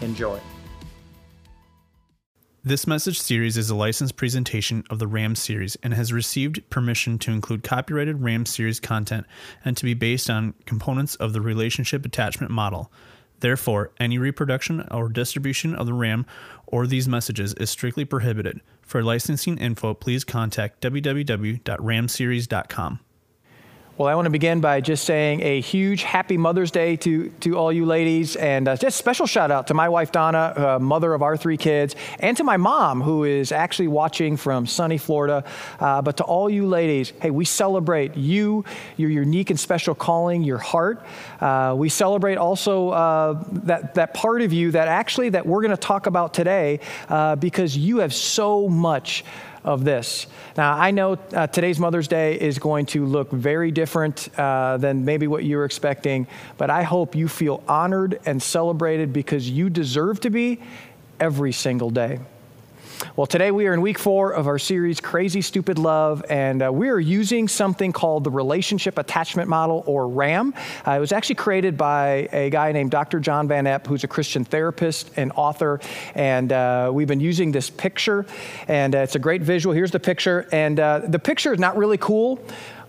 Enjoy. This message series is a licensed presentation of the RAM series and has received permission to include copyrighted RAM series content and to be based on components of the relationship attachment model. Therefore, any reproduction or distribution of the RAM or these messages is strictly prohibited. For licensing info, please contact www.ramseries.com. Well, I want to begin by just saying a huge happy Mother's Day to, to all you ladies, and uh, just special shout out to my wife Donna, uh, mother of our three kids, and to my mom, who is actually watching from sunny Florida. Uh, but to all you ladies, hey, we celebrate you, your unique and special calling, your heart. Uh, we celebrate also uh, that, that part of you that actually that we're going to talk about today, uh, because you have so much of this. Now, I know uh, today's Mother's Day is going to look very different uh, than maybe what you were expecting, but I hope you feel honored and celebrated because you deserve to be every single day. Well, today we are in week four of our series, Crazy Stupid Love, and uh, we are using something called the Relationship Attachment Model, or RAM. Uh, it was actually created by a guy named Dr. John Van Epp, who's a Christian therapist and author. And uh, we've been using this picture, and uh, it's a great visual. Here's the picture, and uh, the picture is not really cool,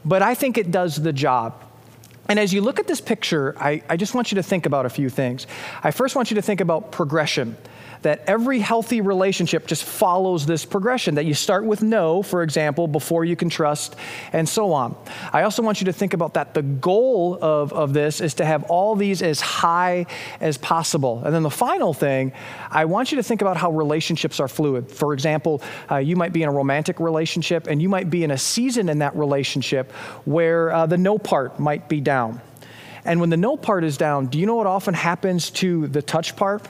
but I think it does the job. And as you look at this picture, I, I just want you to think about a few things. I first want you to think about progression that every healthy relationship just follows this progression that you start with know, for example, before you can trust, and so on. I also want you to think about that the goal of, of this is to have all these as high as possible. And then the final thing, I want you to think about how relationships are fluid. For example, uh, you might be in a romantic relationship and you might be in a season in that relationship where uh, the know part might be down. And when the know part is down, do you know what often happens to the touch part?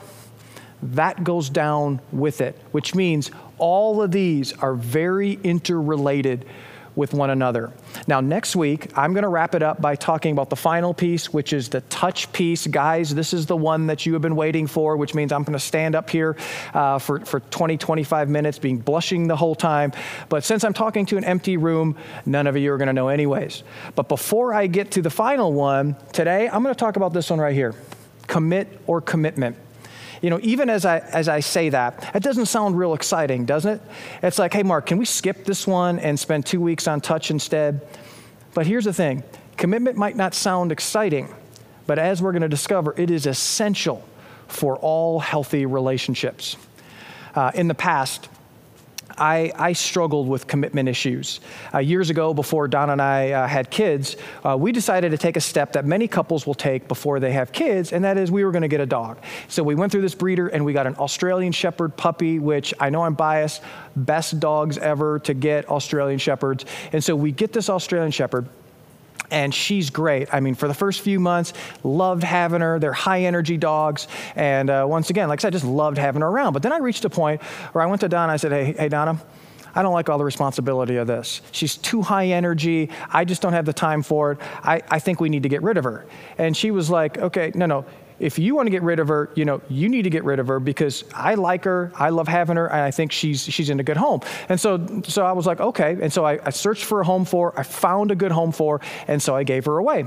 That goes down with it, which means all of these are very interrelated with one another. Now, next week, I'm going to wrap it up by talking about the final piece, which is the touch piece. Guys, this is the one that you have been waiting for, which means I'm going to stand up here uh, for, for 20, 25 minutes, being blushing the whole time. But since I'm talking to an empty room, none of you are going to know, anyways. But before I get to the final one, today, I'm going to talk about this one right here commit or commitment you know, even as I, as I say that, it doesn't sound real exciting, doesn't it? It's like, hey, Mark, can we skip this one and spend two weeks on touch instead? But here's the thing commitment might not sound exciting, but as we're going to discover, it is essential for all healthy relationships. Uh, in the past, I, I struggled with commitment issues. Uh, years ago, before Don and I uh, had kids, uh, we decided to take a step that many couples will take before they have kids, and that is we were going to get a dog. So we went through this breeder and we got an Australian Shepherd puppy, which I know I'm biased, best dogs ever to get Australian Shepherds. And so we get this Australian Shepherd and she's great. I mean, for the first few months, loved having her. They're high energy dogs. And uh, once again, like I said, just loved having her around. But then I reached a point where I went to Donna. I said, hey, hey, Donna, I don't like all the responsibility of this. She's too high energy. I just don't have the time for it. I, I think we need to get rid of her. And she was like, okay, no, no if you want to get rid of her, you know, you need to get rid of her because I like her, I love having her, and I think she's she's in a good home. And so so I was like, okay. And so I, I searched for a home for I found a good home for and so I gave her away.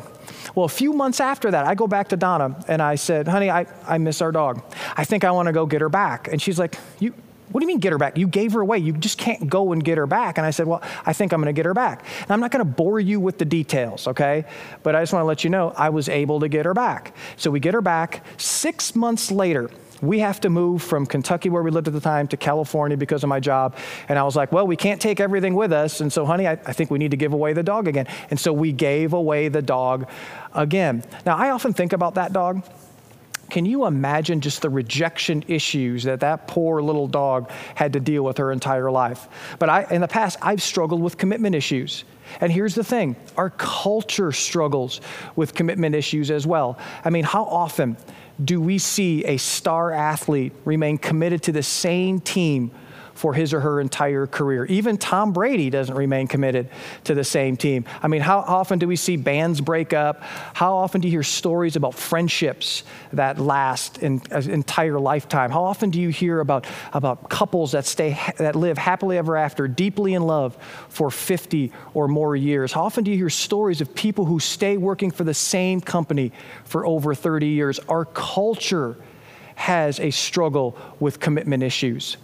Well, a few months after that, I go back to Donna and I said, honey, I, I miss our dog. I think I want to go get her back. And she's like, you what do you mean get her back? You gave her away. You just can't go and get her back. And I said, Well, I think I'm going to get her back. And I'm not going to bore you with the details, okay? But I just want to let you know I was able to get her back. So we get her back. Six months later, we have to move from Kentucky, where we lived at the time, to California because of my job. And I was like, well, we can't take everything with us. And so, honey, I, I, think we need to give away the dog again. And so we gave away the dog again. Now, I often think about that dog can you imagine just the rejection issues that that poor little dog had to deal with her entire life? But I, in the past, I've struggled with commitment issues. And here's the thing our culture struggles with commitment issues as well. I mean, how often do we see a star athlete remain committed to the same team for his or her entire career. Even Tom Brady doesn't remain committed to the same team. I mean, how often do we see bands break up? How often do you hear stories about friendships that last an entire lifetime? How often do you hear about, about couples that stay that live happily ever after, deeply in love for 50 or more years? How often do you hear stories of people who stay working for the same company for over 30 years? Our culture has a struggle with commitment issues.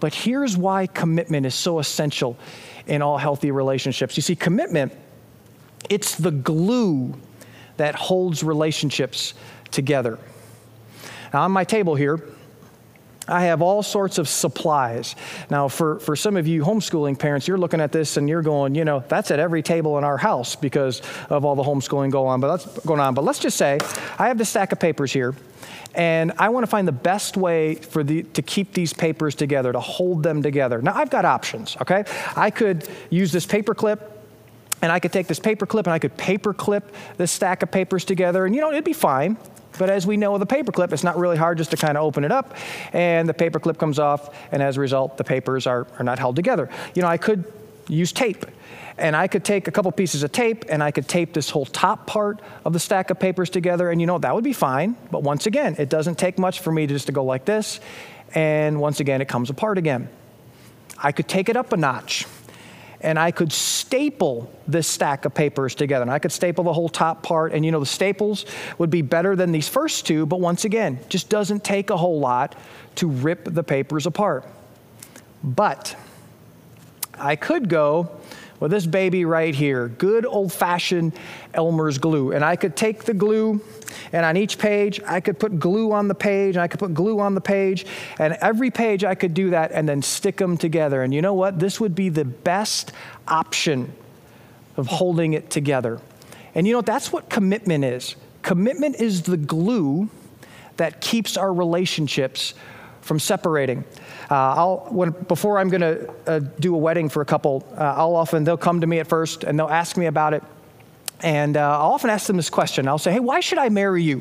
But here's why commitment is so essential in all healthy relationships. You see, commitment, it's the glue that holds relationships together. Now, on my table here, I have all sorts of supplies. Now, for, for some of you homeschooling parents, you're looking at this and you're going, you know, that's at every table in our house because of all the homeschooling go on, but that's going on. But let's just say I have this stack of papers here and I want to find the best way for the, to keep these papers together, to hold them together. Now, I've got options, okay? I could use this paper clip and I could take this paper clip and I could paper clip this stack of papers together, and you know, it'd be fine. But as we know with a paper clip, it's not really hard just to kind of open it up, and the paper clip comes off, and as a result, the papers are, are not held together. You know, I could use tape and I could take a couple pieces of tape and I could tape this whole top part of the stack of papers together, and you know, that would be fine. But once again, it doesn't take much for me to just to go like this, and once again, it comes apart again. I could take it up a notch and I could staple this stack of papers together. And I could staple the whole top part, and you know, the staples would be better than these first two, but once again, just doesn't take a whole lot to rip the papers apart. But I could go with this baby right here, good old fashioned Elmer's glue. And I could take the glue, and on each page, I could put glue on the page, and I could put glue on the page, and every page I could do that and then stick them together. And you know what? This would be the best option of holding it together. And you know, that's what commitment is. Commitment is the glue that keeps our relationships from separating. Uh, I'll, when, before I'm going to uh, do a wedding for a couple, uh, I'll often, they'll come to me at first and they'll ask me about it. And uh, I'll often ask them this question. I'll say, hey, why should I marry you?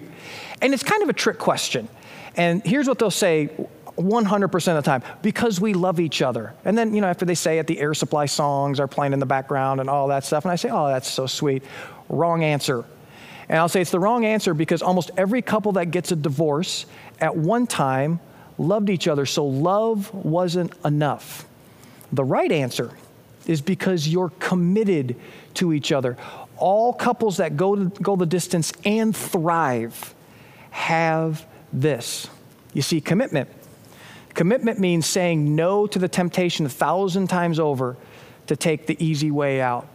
And it's kind of a trick question. And here's what they'll say 100% of the time because we love each other. And then, you know, after they say it, the air supply songs are playing in the background and all that stuff. And I say, oh, that's so sweet. Wrong answer. And I'll say it's the wrong answer because almost every couple that gets a divorce at one time loved each other, so love wasn't enough. The right answer is because you're committed to each other. All couples that go, to, go the distance and thrive have this. You see, commitment. Commitment means saying no to the temptation a thousand times over to take the easy way out.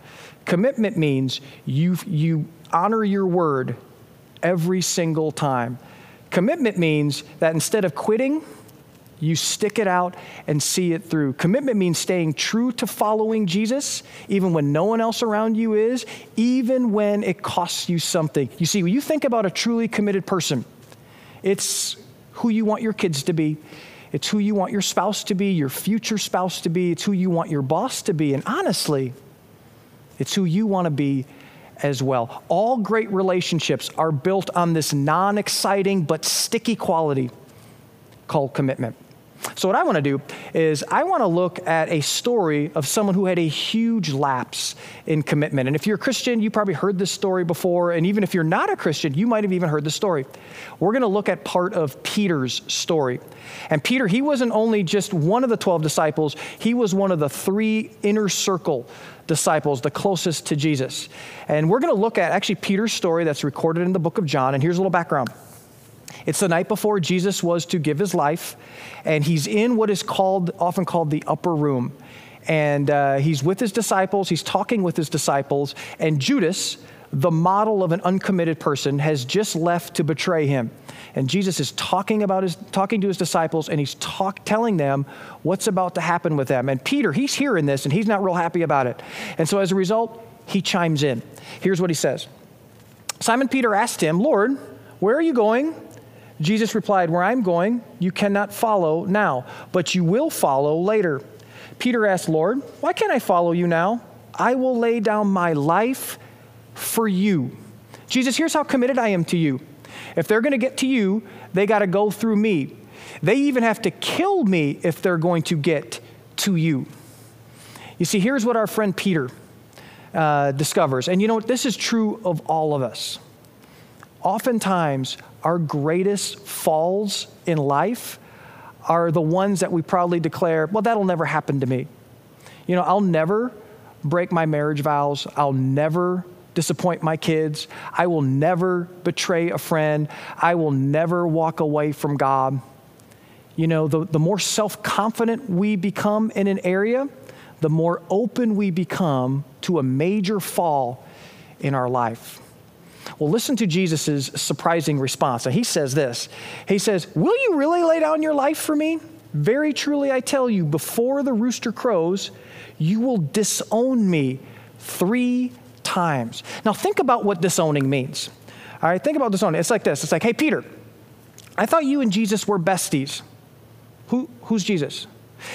Commitment means you, you honor your word every single time. Commitment means that instead of quitting, you stick it out and see it through. Commitment means staying true to following Jesus, even when no one else around you is, even when it costs you something. You see, when you think about a truly committed person, it's who you want your kids to be, it's who you want your spouse to be, your future spouse to be, it's who you want your boss to be, and honestly, it's who you want to be as well. All great relationships are built on this non exciting but sticky quality called commitment. So, what I want to do is, I want to look at a story of someone who had a huge lapse in commitment. And if you're a Christian, you probably heard this story before. And even if you're not a Christian, you might have even heard the story. We're going to look at part of Peter's story. And Peter, he wasn't only just one of the 12 disciples, he was one of the three inner circle disciples, the closest to Jesus. And we're going to look at actually Peter's story that's recorded in the book of John. And here's a little background. It's the night before Jesus was to give his life, and he's in what is called, often called the upper room. And uh, he's with his disciples, he's talking with his disciples, and Judas, the model of an uncommitted person, has just left to betray him. And Jesus is talking about his talking to his disciples and he's talk, telling them what's about to happen with them. And Peter, he's hearing this and he's not real happy about it. And so as a result, he chimes in. Here's what he says. Simon Peter asked him, "Lord, where are you going?" Jesus replied, Where I'm going, you cannot follow now, but you will follow later. Peter asked, Lord, why can't I follow you now? I will lay down my life for you. Jesus, here's how committed I am to you. If they're going to get to you, they got to go through me. They even have to kill me if they're going to get to you. You see, here's what our friend Peter uh, discovers. And you know what? This is true of all of us. Oftentimes, our greatest falls in life are the ones that we proudly declare, well, that'll never happen to me. You know, I'll never break my marriage vows. I'll never disappoint my kids. I will never betray a friend. I will never walk away from God. You know, the, the more self confident we become in an area, the more open we become to a major fall in our life. Well, listen to Jesus' surprising response. And he says this He says, Will you really lay down your life for me? Very truly, I tell you, before the rooster crows, you will disown me three times. Now, think about what disowning means. All right, think about disowning. It's like this it's like, Hey, Peter, I thought you and Jesus were besties. Who, who's Jesus?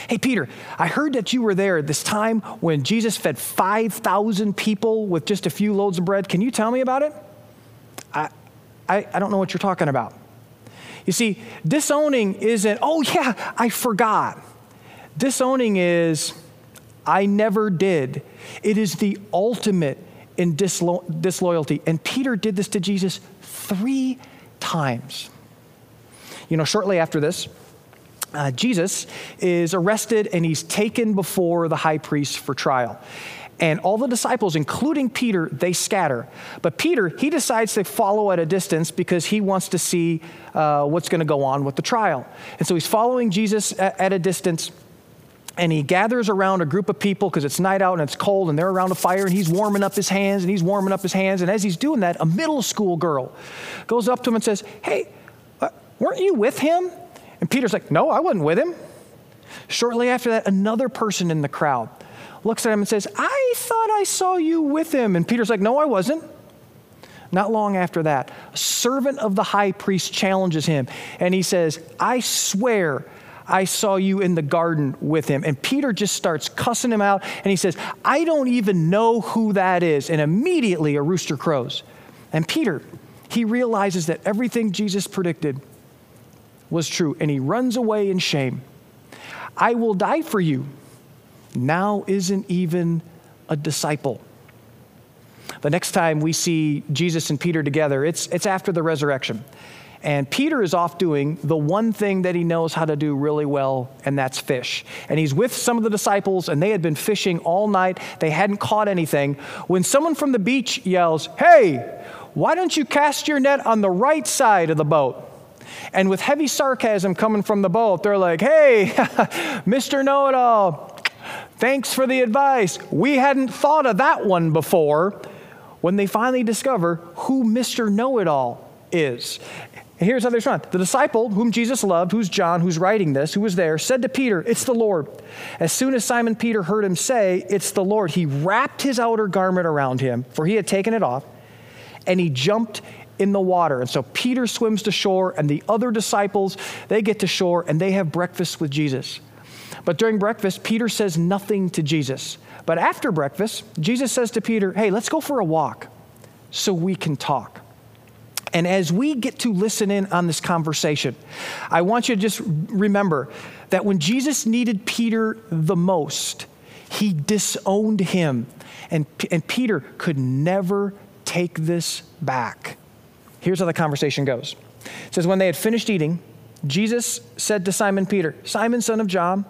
Hey, Peter, I heard that you were there this time when Jesus fed 5,000 people with just a few loads of bread. Can you tell me about it? I, I, don't know what you're talking about. You see, disowning isn't, oh, yeah, I forgot. Disowning is, I never did. It is the ultimate in dislo- disloyalty. And Peter did this to Jesus three times. You know, shortly after this, uh, Jesus is arrested and he's taken before the high priest for trial. And all the disciples, including Peter, they scatter. But Peter, he decides to follow at a distance because he wants to see uh, what's going to go on with the trial. And so he's following Jesus at, at a distance. And he gathers around a group of people because it's night out and it's cold and they're around a fire and he's warming up his hands and he's warming up his hands. And as he's doing that, a middle school girl goes up to him and says, Hey, uh, weren't you with him? And Peter's like, No, I wasn't with him. Shortly after that, another person in the crowd looks at him and says, I thought I saw you with him. And Peter's like, No, I wasn't. Not long after that, a servant of the high priest challenges him and he says, I swear I saw you in the garden with him. And Peter just starts cussing him out and he says, I don't even know who that is. And immediately a rooster crows. And Peter, he realizes that everything Jesus predicted was true and he runs away in shame. I will die for you now isn't even a disciple. The next time we see Jesus and Peter together, it's, it's after the resurrection. And Peter is off doing the one thing that he knows how to do really well, and that's fish. And he's with some of the disciples, and they had been fishing all night. They hadn't caught anything. When someone from the beach yells, Hey, why don't you cast your net on the right side of the boat? And with heavy sarcasm coming from the boat, they're like, Hey, Mr. Know It All, Thanks for the advice. We hadn't thought of that one before. When they finally discover who Mr. Know It All is. Here's how they respond. The disciple whom Jesus loved, who's John, who's writing this, who was there, said to Peter, It's the Lord. As soon as Simon Peter heard him say, It's the Lord, he wrapped his outer garment around him, for he had taken it off, and he jumped in the water. And so Peter swims to shore, and the other disciples, they get to shore, and they have breakfast with Jesus. But during breakfast, Peter says nothing to Jesus. But after breakfast, Jesus says to Peter, Hey, let's go for a walk so we can talk. And as we get to listen in on this conversation, I want you to just remember that when Jesus needed Peter the most, he disowned him. And, and Peter could never take this back. Here's how the conversation goes it says, When they had finished eating, Jesus said to Simon Peter, Simon, son of John,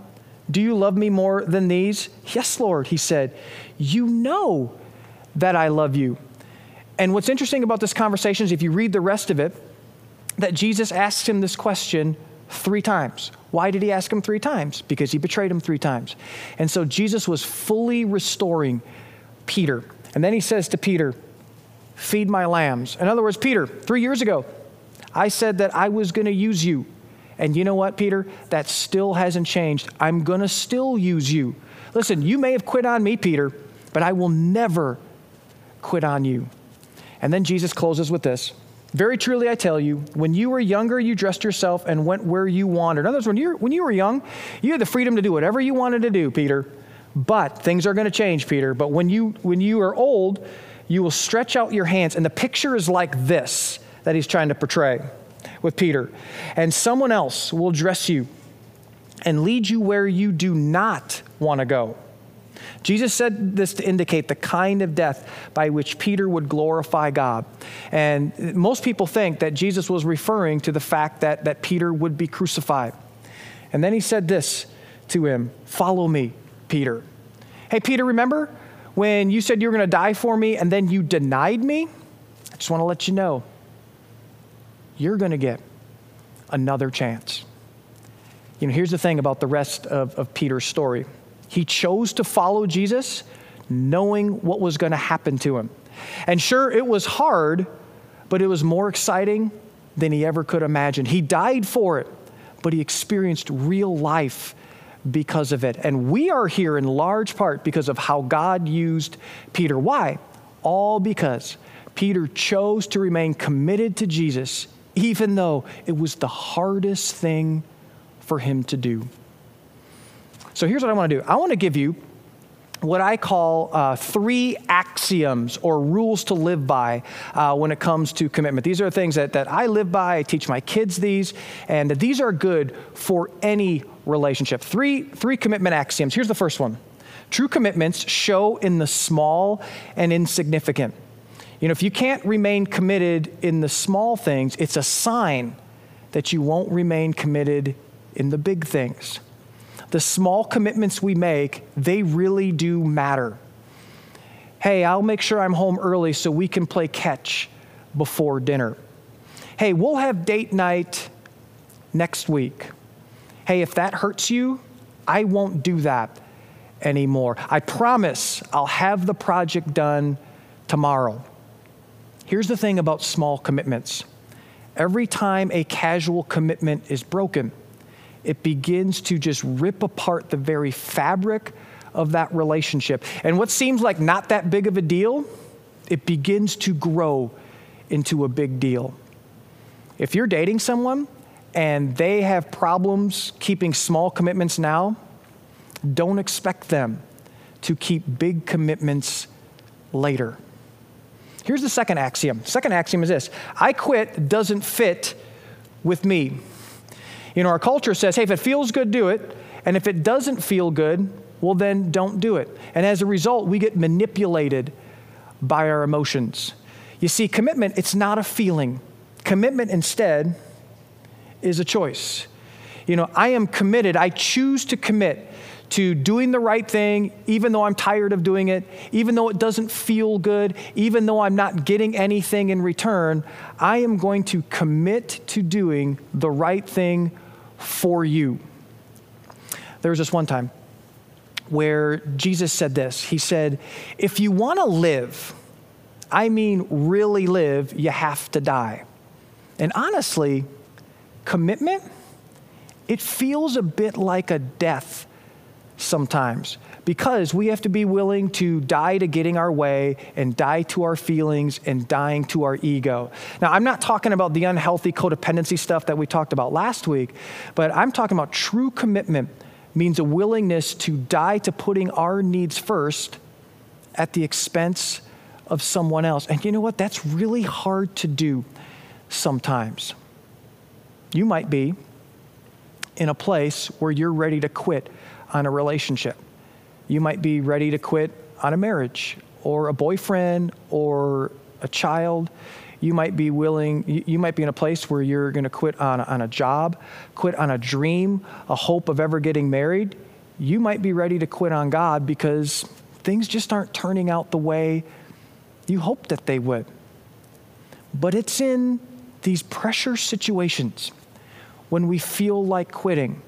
do you love me more than these? Yes, Lord, he said. You know that I love you. And what's interesting about this conversation is if you read the rest of it, that Jesus asks him this question three times. Why did he ask him three times? Because he betrayed him three times. And so Jesus was fully restoring Peter. And then he says to Peter, Feed my lambs. In other words, Peter, three years ago, I said that I was going to use you and you know what, Peter? That still hasn't changed. I'm going to still use you. Listen, you may have quit on me, Peter, but I will never quit on you. And then Jesus closes with this Very truly, I tell you, when you were younger, you dressed yourself and went where you wanted. In other words, when you, when you were young, you had the freedom to do whatever you wanted to do, Peter. But things are going to change, Peter. But when you, when you are old, you will stretch out your hands. And the picture is like this that he's trying to portray with Peter. And someone else will dress you and lead you where you do not want to go. Jesus said this to indicate the kind of death by which Peter would glorify God. And most people think that Jesus was referring to the fact that, that Peter would be crucified. And then he said this to him Follow me, Peter. Hey, Peter, remember when you said you were going to die for me and then you denied me? I just want to let you know you're going to get another chance. You know, here's the thing about the rest of, of Peter's story he chose to follow Jesus knowing what was going to happen to him. And sure, it was hard, but it was more exciting than he ever could imagine. He died for it, but he experienced real life because of it. And we are here in large part because of how God used Peter. Why? All because Peter chose to remain committed to Jesus, even though it was the hardest thing for him to do. So here's what I want to do I want to give you what I call uh, three axioms or rules to live by uh, when it comes to commitment. These are things that, that I live by, I teach my kids these, and these are good for any relationship. Three, three commitment axioms. Here's the first one True commitments show in the small and insignificant. You know, if you can't remain committed in the small things, it's a sign that you won't remain committed in the big things the small commitments we make, they really do matter. Hey, I'll make sure I'm home early so we can play catch before dinner. Hey, we'll have date night next week. Hey, if that hurts you, I won't do that anymore. I promise I'll have the project done tomorrow. Here's the thing about small commitments every time a casual commitment is broken, it begins to just rip apart the very fabric of that relationship. And what seems like not that big of a deal, it begins to grow into a big deal. If you're dating someone and they have problems keeping small commitments now, don't expect them to keep big commitments later. Here's the second axiom. Second axiom is this I quit doesn't fit with me. You know, our culture says, hey, if it feels good, do it. And if it doesn't feel good, well, then don't do it. And as a result, we get manipulated by our emotions. You see, commitment, it's not a feeling. Commitment instead is a choice. You know, I am committed, I choose to commit to doing the right thing, even though I'm tired of doing it, even though it doesn't feel good, even though I'm not getting anything in return, I am going to commit to doing the right thing for you. There was this one time where Jesus said this He said, If you want to live, I mean really live, you have to die. And honestly, commitment, it feels a bit like a death sometimes because we have to be willing to die to getting our way and die to our feelings and dying to our ego. Now, I'm not talking about the unhealthy codependency stuff that we talked about last week, but I'm talking about true commitment means a willingness to die to putting our needs first at the expense of someone else. And you know what? That's really hard to do sometimes. You might be in a place where you're ready to quit on a relationship. You might be ready to quit on a marriage or a boyfriend or a child. You might be willing, you might be in a place where you're going to quit on on a job, quit on a dream, a hope of ever getting married. You might be ready to quit on God because things just aren't turning out the way you hoped that they would. But it's in these pressure situations when we feel like quitting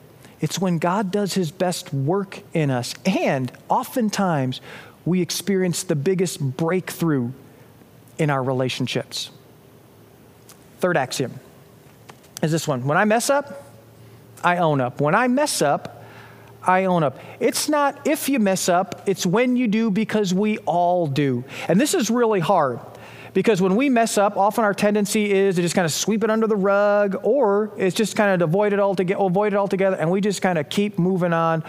it's when God does his best work in us. And oftentimes, we experience the biggest breakthrough in our relationships. Third axiom is this one when I mess up, I own up. When I mess up, I own up. It's not if you mess up, it's when you do because we all do. And this is really hard because when we mess up, often our tendency is to just kind of sweep it under the rug, or it's just kind of avoid it altogether, avoid it altogether, and we just kind of keep moving on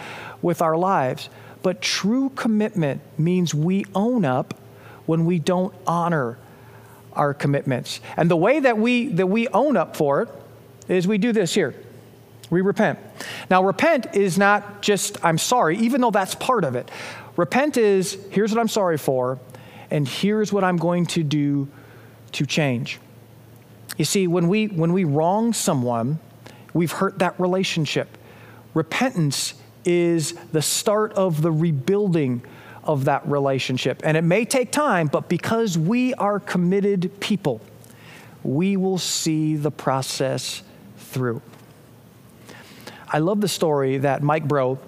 with our lives. But true commitment means we own up when we don't honor our commitments. And the way that we that we own up for it is we do this here. We repent. Now, repent is not just I'm sorry, even though that's part of it. Repent is here's what I'm sorry for, and here's what I'm going to do to change. You see, when we when we wrong someone, we've hurt that relationship. Repentance is the start of the rebuilding of that relationship. And it may take time, but because we are committed people, we will see the process through. I love the story that Mike Bro,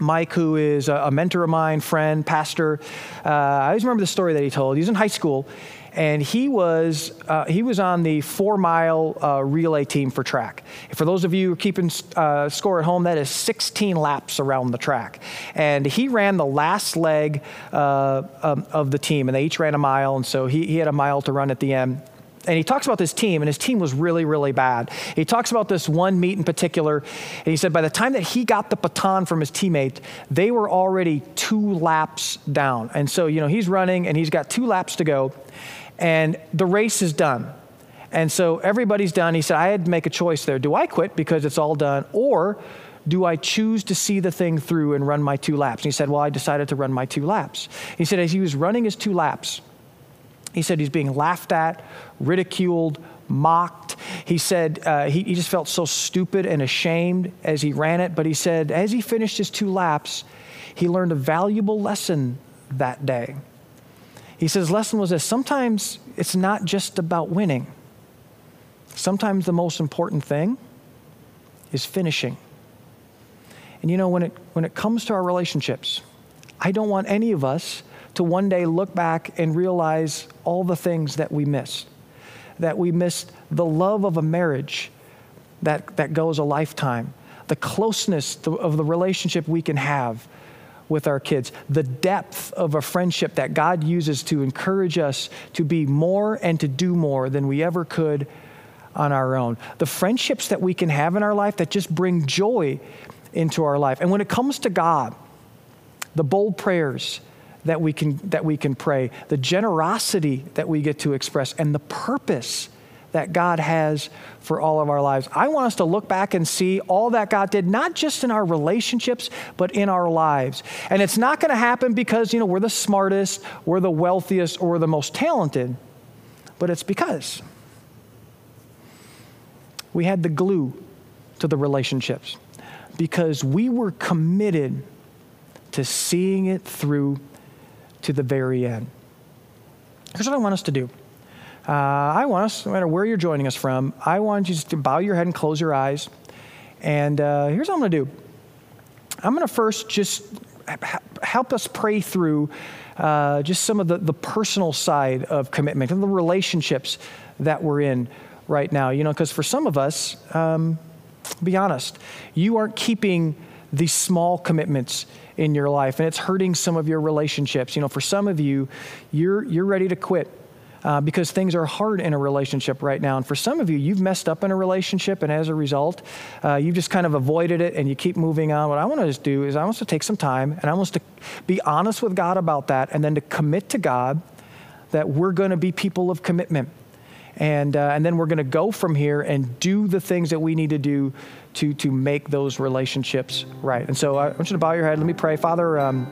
Mike, who is a mentor of mine, friend, pastor, uh, I always remember the story that he told. He was in high school and he was uh, he was on the four mile uh, relay team for track. For those of you who are keeping uh, score at home, that is 16 laps around the track, and he ran the last leg um, of the team, and they each ran a mile, and so he, he had a mile to run at the end. And he talks about this team, and his team was really, really bad. He talks about this one meet in particular, and he said by the time that he got the baton from his teammate, they were already two laps down. And so, you know, he's running, and he's got two laps to go and the race is done. And so everybody's done. He said, I had to make a choice there. Do I quit because it's all done, or do I choose to see the thing through and run my two laps? And he said, Well, I decided to run my two laps. He said, as he was running his two laps, he said he's being laughed at, ridiculed, mocked. He said uh, he, he just felt so stupid and ashamed as he ran it. But he said, as he finished his two laps, he learned a valuable lesson that day. He says, lesson was this sometimes it's not just about winning. Sometimes the most important thing is finishing. And you know, when it, when it comes to our relationships, I don't want any of us to one day look back and realize all the things that we missed. That we missed the love of a marriage that, that goes a lifetime, the closeness of the relationship we can have with our kids, the depth of a friendship that God uses to encourage us to be more and to do more than we ever could on our own. The friendships that we can have in our life that just bring joy into our life. And when it comes to God, the bold prayers that we can that we can pray, the generosity that we get to express and the purpose that God has for all of our lives. I want us to look back and see all that God did, not just in our relationships, but in our lives. And it's not going to happen because, you know, we're the smartest, we're the wealthiest, or the most talented, but it's because we had the glue to the relationships, because we were committed to seeing it through to the very end. Here's what I want us to do. Uh, I want us, no matter where you're joining us from, I want you to bow your head and close your eyes. And uh, here's what I'm going to do I'm going to first just help us pray through uh, just some of the, the personal side of commitment and the relationships that we're in right now. You know, because for some of us, um, be honest, you aren't keeping these small commitments in your life and it's hurting some of your relationships. You know, for some of you, you're, you're ready to quit uh, because things are hard in a relationship right now. And for some of you, you've messed up in a relationship, and as a result, uh, you've just kind of avoided it and you keep moving on. What I want to do is I want to take some time and I want to be honest with God about that and then to commit to God that we're going to be people of commitment. And, uh, and then we're going to go from here and do the things that we need to do to, to make those relationships right. And so I want you to bow your head. Let me pray. Father, um,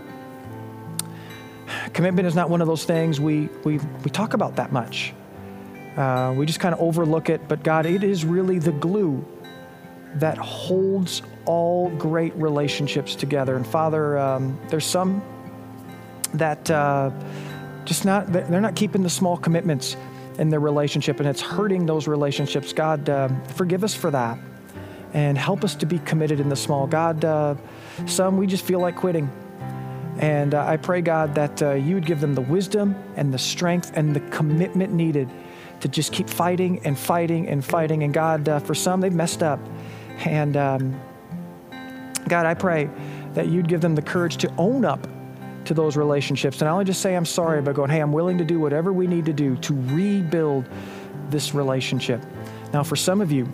commitment is not one of those things we, we, we talk about that much. Uh, we just kind of overlook it, but God, it is really the glue that holds all great relationships together. And Father, um, there's some that uh, just not, they're not keeping the small commitments in their relationship, and it's hurting those relationships. God, uh, forgive us for that and help us to be committed in the small. God, uh, some we just feel like quitting. And uh, I pray, God, that uh, you would give them the wisdom and the strength and the commitment needed to just keep fighting and fighting and fighting. And God, uh, for some, they've messed up. And um, God, I pray that you'd give them the courage to own up to those relationships. And not only just say, I'm sorry, but going, hey, I'm willing to do whatever we need to do to rebuild this relationship. Now, for some of you,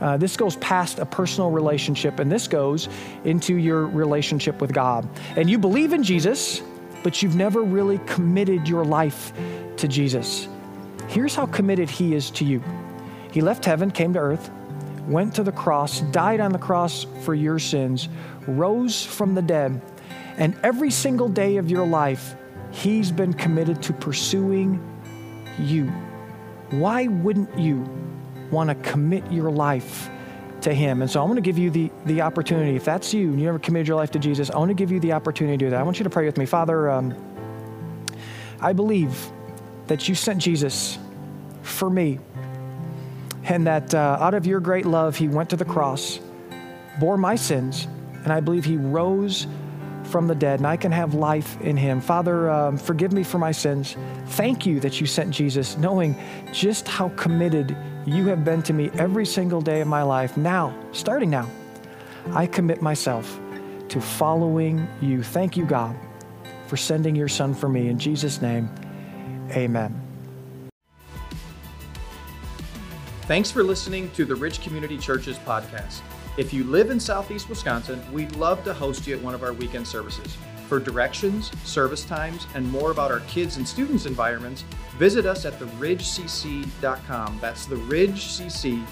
uh, this goes past a personal relationship, and this goes into your relationship with God. And you believe in Jesus, but you've never really committed your life to Jesus, here's how committed He is to you. He left heaven, came to earth, went to the cross, died on the cross for your sins, rose from the dead, and every single day of your life, He's been committed to pursuing you. Why wouldn't you want to commit your life to Him? And so I want to give you the, the opportunity. If that's you and you never committed your life to Jesus, I want to give you the opportunity to do that. I want you to pray with me. Father, um, I believe that you sent Jesus for me and that uh, out of your great love, He went to the cross, bore my sins, and I believe He rose from the dead, and I can have life in him. Father, um, forgive me for my sins. Thank you that you sent Jesus, knowing just how committed you have been to me every single day of my life. Now, starting now, I commit myself to following you. Thank you, God, for sending your son for me. In Jesus' name, amen. Thanks for listening to the Ridge Community Church's podcast. If you live in Southeast Wisconsin, we'd love to host you at one of our weekend services. For directions, service times, and more about our kids and students' environments, visit us at theridgecc.com. That's theridgecc.com.